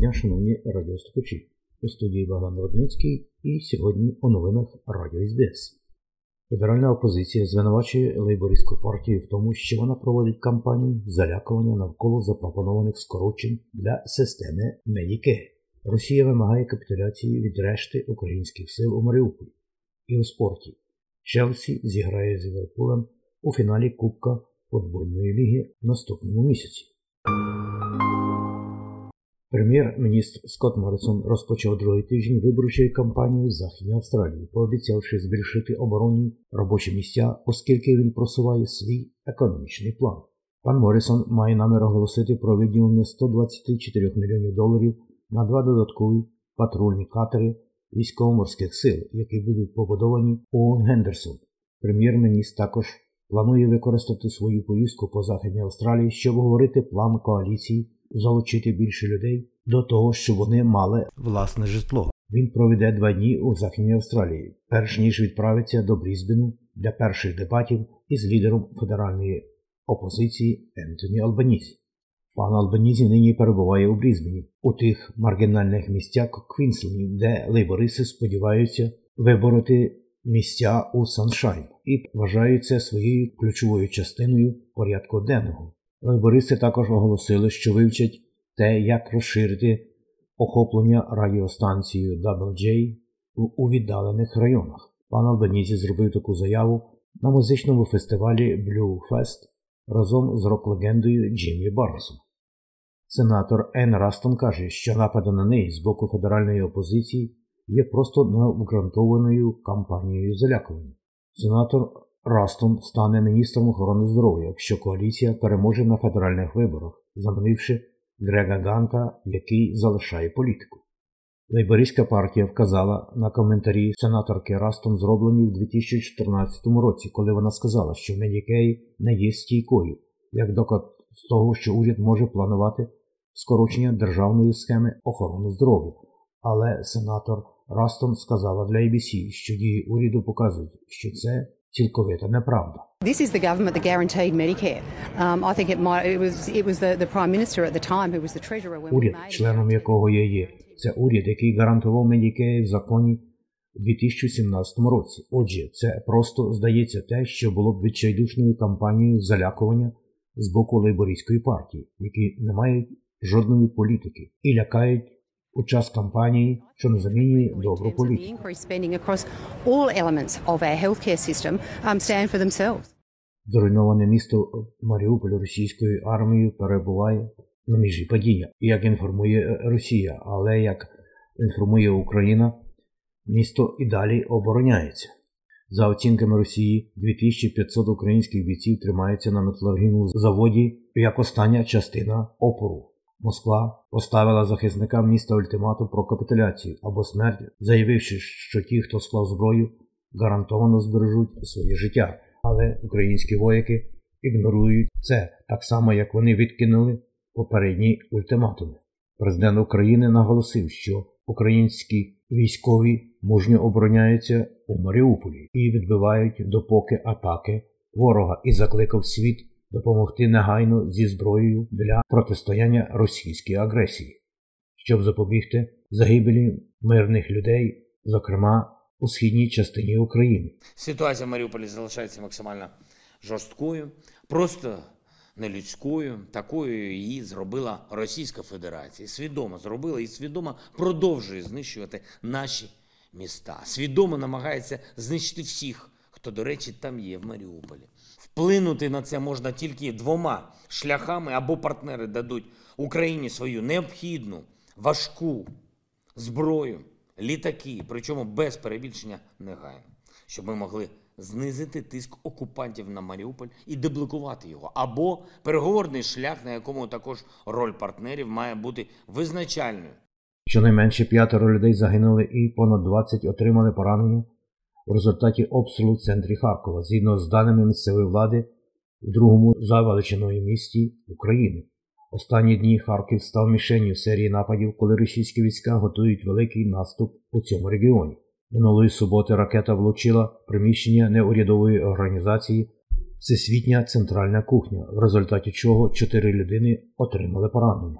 Дня, шановні радіослухачі. У студії Богдан Рудницький і сьогодні у новинах Радіо СБС. Федеральна опозиція звинувачує лейбористську партію в тому, що вона проводить кампанію залякування навколо запропонованих скорочень для системи Медіке. Росія вимагає капітуляції від решти українських сил у Маріуполі. І у спорті Челсі зіграє з Ліверпулем у фіналі Кубка футбольної ліги в наступному місяці. Прем'єр-міністр Скотт Моррисон розпочав другий тиждень виборчої кампанії в Західній Австралії, пообіцявши збільшити оборонні робочі місця, оскільки він просуває свій економічний план. Пан Моррисон має намір оголосити про виділення 124 мільйонів доларів на два додаткові патрульні катери військово-морських сил, які будуть побудовані у Гендерсон. Прем'єр-міністр також планує використати свою поїздку по Західній Австралії, щоб говорити план коаліції залучити більше людей до того, щоб вони мали власне житло. Він проведе два дні у Західній Австралії, перш ніж відправиться до Брізбену для перших дебатів із лідером федеральної опозиції Ентоні Албанізі. Пан Албанізі нині перебуває у Брізбені, у тих маргінальних місцях Квінсленду, де лейбористи сподіваються вибороти місця у Саншайн і вважають це своєю ключовою частиною порядку денного. Лейбористи також оголосили, що вивчать те, як розширити охоплення радіостанцією Triple J у віддалених районах. Пан Албанізі зробив таку заяву на музичному фестивалі Blue Fest разом з рок-легендою Джиммі Барнсом. Сенатор Ен Растон каже, що напади на неї з боку федеральної опозиції є просто необґрунтованою кампанією залякування. Сенатор Растон стане міністром охорони здоров'я, якщо коаліція переможе на федеральних виборах, замінивши Грега Ганта, який залишає політику. Лейбористська партія вказала на коментарі сенаторки Растон, зроблені в 2014 році, коли вона сказала, що Медікей не є стійкою, як доказ з того, що уряд може планувати скорочення державної схеми охорони здоров'я. Але сенатор Растон сказала для ABC, що дії уряду показують, що це цілковита неправда. This is the government that guaranteed Medicare. Um, I think it might. It was. It was the, the prime minister at the time who was the treasurer when we made. членом якого я є, це уряд, який гарантував Медікеї в законі у 2017 році. Отже, це просто здається те, що було б відчайдушною кампанією залякування з боку лейбористської партії, які не мають жодної політики і лякають у час кампанії, що не замінює добру політику. um. Зруйноване місто Маріуполь російською армією перебуває на межі падіння, як інформує Росія, але як інформує Україна, місто і далі обороняється. За оцінками Росії, 2500 українських бійців тримаються на металургійному заводі як остання частина опору. Москва поставила захисникам міста ультиматум про капітуляцію або смерть, заявивши, що ті, хто склав зброю, гарантовано збережуть своє життя. Але українські вояки ігнорують це так само, як вони відкинули попередні ультиматуми. Президент України наголосив, що українські військові мужньо обороняються у Маріуполі і відбивають допоки атаки ворога і закликав світ допомогти негайно зі зброєю для протистояння російській агресії, щоб запобігти загибелі мирних людей, зокрема у східній частині України. Ситуація в Маріуполі залишається максимально жорсткою, просто нелюдською. Такою її зробила Російська Федерація. Свідомо зробила і свідомо продовжує знищувати наші міста. Свідомо намагається знищити всіх, хто, до речі, там є в Маріуполі. Вплинути на це можна тільки двома шляхами або партнери дадуть Україні свою необхідну, важку зброю, літаки, причому без перебільшення негайно, щоб ми могли знизити тиск окупантів на Маріуполь і деблокувати його, або переговорний шлях, на якому також роль партнерів має бути визначальною. Щонайменше п'ятеро людей загинули і понад 20 отримали поранення в результаті обстрілу в центрі Харкова, згідно з даними місцевої влади в другому за величиною місті України. Останні дні Харків став мішенню серії нападів, коли російські війська готують великий наступ у цьому регіоні. Минулої суботи ракета влучила приміщення неурядової організації Всесвітня центральна кухня, в результаті чого чотири людини отримали поранення.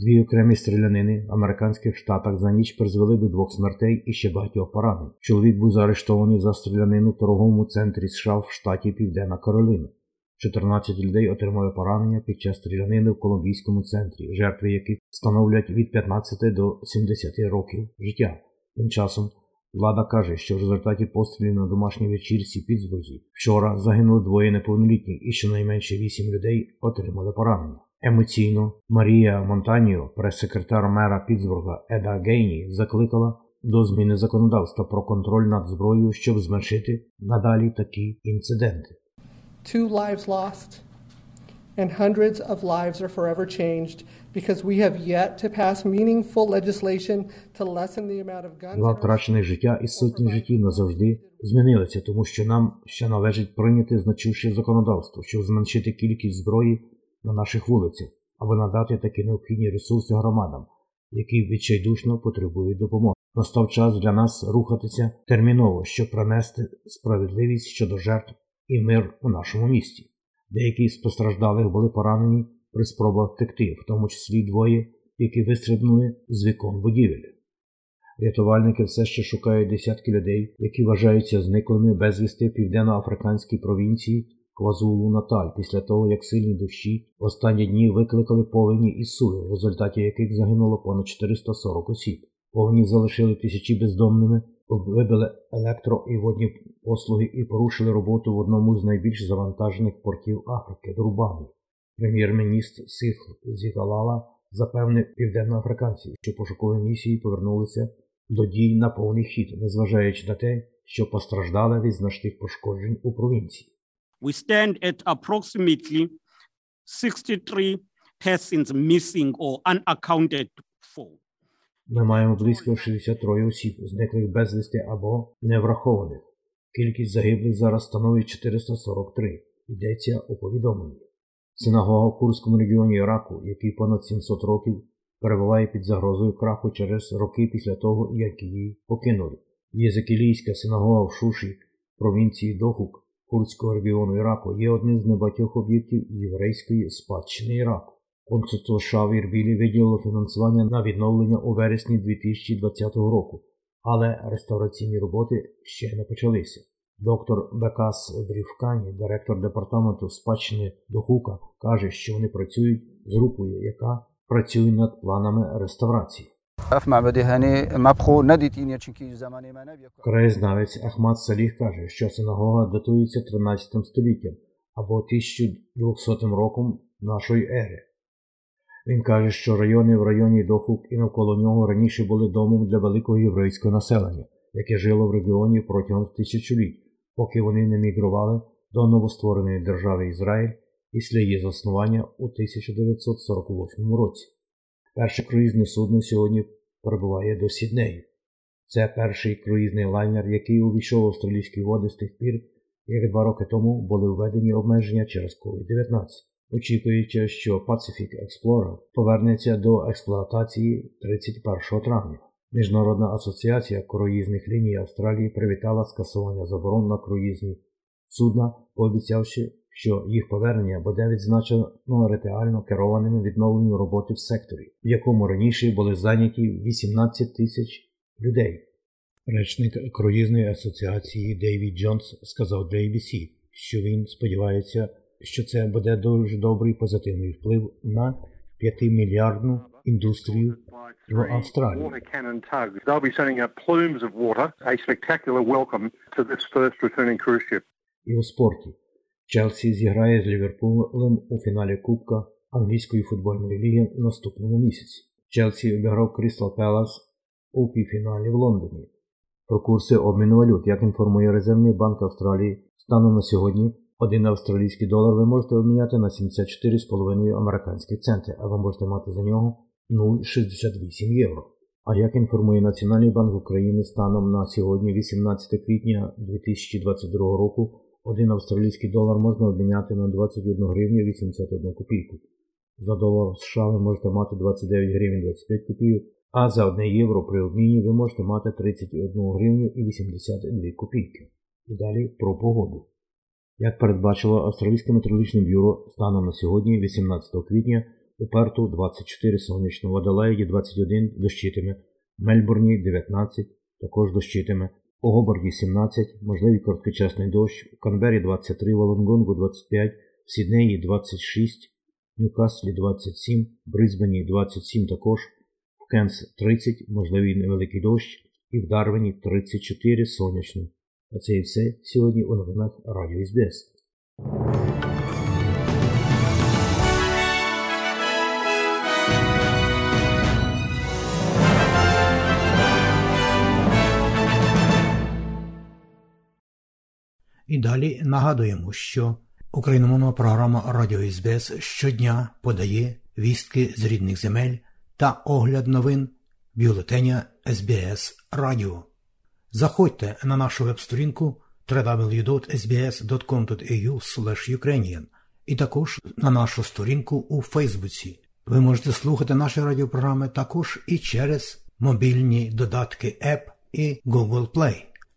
Дві окремі стрілянини в американських штатах за ніч призвели до двох смертей і ще багатьох поранень. Чоловік був заарештований за стрілянину в торговому центрі США в штаті Південна Каролина. 14 людей отримали поранення під час стрілянини в Колумбійському центрі, жертви яких становлять від 15 до 70 років життя. Тим часом влада каже, що в результаті пострілів на домашній вечірці Пітсбурзі вчора загинули двоє неповнолітніх і щонайменше 8 людей отримали поранення. Емоційно Марія Монтаніо, прес-секретар мера Пітсбурга Еда Гейні, закликала до зміни законодавства про контроль над зброєю, щоб зменшити надалі такі інциденти. Two lives lost, and hundreds of lives are forever changed because we have yet to pass meaningful legislation to lessen the amount of guns. Два втрачених життя і сотні життів назавжди змінилися, тому що нам ще належить прийняти значуще законодавство, щоб зменшити кількість зброї на наших вулицях, аби надати такі необхідні ресурси громадам, які відчайдушно потребують допомоги. Настав час для нас рухатися терміново, щоб принести справедливість щодо жертв і мир у нашому місті. Деякі з постраждалих були поранені при спробах втекти, в тому числі двоє, які вистрибнули з вікон будівель. Рятувальники все ще шукають десятки людей, які вважаються зниклими безвісти в південно-африканській провінції Квазулу Наталь після того, як сильні дощі в останні дні викликали повені і сули, в результаті яких загинуло понад 440 осіб. Повені залишили тисячі бездомними, вибили електро і водні послуги і порушили роботу в одному з найбільш завантажених портів Африки Дурбані. Прем'єр-міністр Сих Зігалала запевнив південноафриканців, що пошукові місії повернулися до дій на повний хід, незважаючи на те, що постраждали від значних пошкоджень у провінції. We stand at approximately 63 persons missing or unaccounted for. Ми маємо близько 63 осіб, зниклих безвісти або неврахованих. Кількість загиблих зараз становить 443, йдеться у повідомленні. Синагога в Курському регіоні Іраку, який понад 700 років перебуває під загрозою краху через роки після того, як її покинули. Єзекілійська синагога в Шуші, провінції Дохук, Курдського регіону Іраку, є одним з небагатьох об'єктів єврейської спадщини Іраку. Консульство США в Ірбілі виділило фінансування на відновлення у вересні 2020 року, але реставраційні роботи ще не почалися. Доктор Бекас Дрівкані, директор департаменту спадщини Дохука, каже, що вони працюють з групою, яка працює над планами реставрації. Краєзнавець Ахмад Саліх каже, що синагога датується 13 століттям або 1200 роком нашої ери. Він каже, що райони в районі Дохук і навколо нього раніше були домом для великого єврейського населення, яке жило в регіоні протягом тисячоліть, поки вони не мігрували до новоствореної держави Ізраїль після її заснування у 1948 році. Перше круїзне судно сьогодні прибуває до Сіднею. Це перший круїзний лайнер, який увійшов в австралійські води з тих пір, як два роки тому були введені обмеження через COVID-19, очікуючи, що Pacific Explorer повернеться до експлуатації 31 травня. Міжнародна асоціація круїзних ліній Австралії привітала скасування заборон на круїзні судна, пообіцявши, що їх повернення буде відзначено ретельно керованими відновленням роботи в секторі, в якому раніше були зайняті 18 тисяч людей. Речник круїзної асоціації Дейвід Джонс сказав для ABC, що він сподівається, що це буде дуже добрий позитивний вплив на 5-мільярдну індустрію в Австралії. і у спорті. Челсі зіграє з Ліверпулем у фіналі Кубка англійської футбольної ліги в наступному місяці. Челсі обіграв Крістал Пелас у півфіналі в Лондоні. Про курси обміну валют, як інформує Резервний банк Австралії, станом на сьогодні один австралійський долар ви можете обміняти на 74,5 американські центи, а ви можете мати за нього 0,68 євро. А як інформує Національний банк України станом на сьогодні, 18 квітня 2022 року, один австралійський долар можна обміняти на 21 гривню 81 копійку. За долар США ви можете мати 29 гривень 25 копійок, а за 1 євро при обміні ви можете мати 31 гривню і 82 копійки. І далі про погоду. Як передбачило Австралійське метеорологічне бюро станом на сьогодні, 18 квітня, у Перту 24 сонячно, в Аделаїді 21 дощитиме, в Мельбурні 19, також дощитиме, у Гобарді 17, можливий короткочасний дощ, в Канбері 23, в Олонгонгу 25, в Сіднеї 26, в Ньюкаслі 27, в Брисбені 27 також, в Кенс 30, можливий невеликий дощ, і в Дарвені 34 сонячно. А це і все сьогодні у новинах Радіо СБС. І далі нагадуємо, що україномовна програма Радіо СБС щодня подає вістки з рідних земель та огляд новин бюлетеня СБС Радіо. Заходьте на нашу веб-сторінку www.sbs.com.au і також на нашу сторінку у Фейсбуці. Ви можете слухати наші радіопрограми також і через мобільні додатки App і Google Play.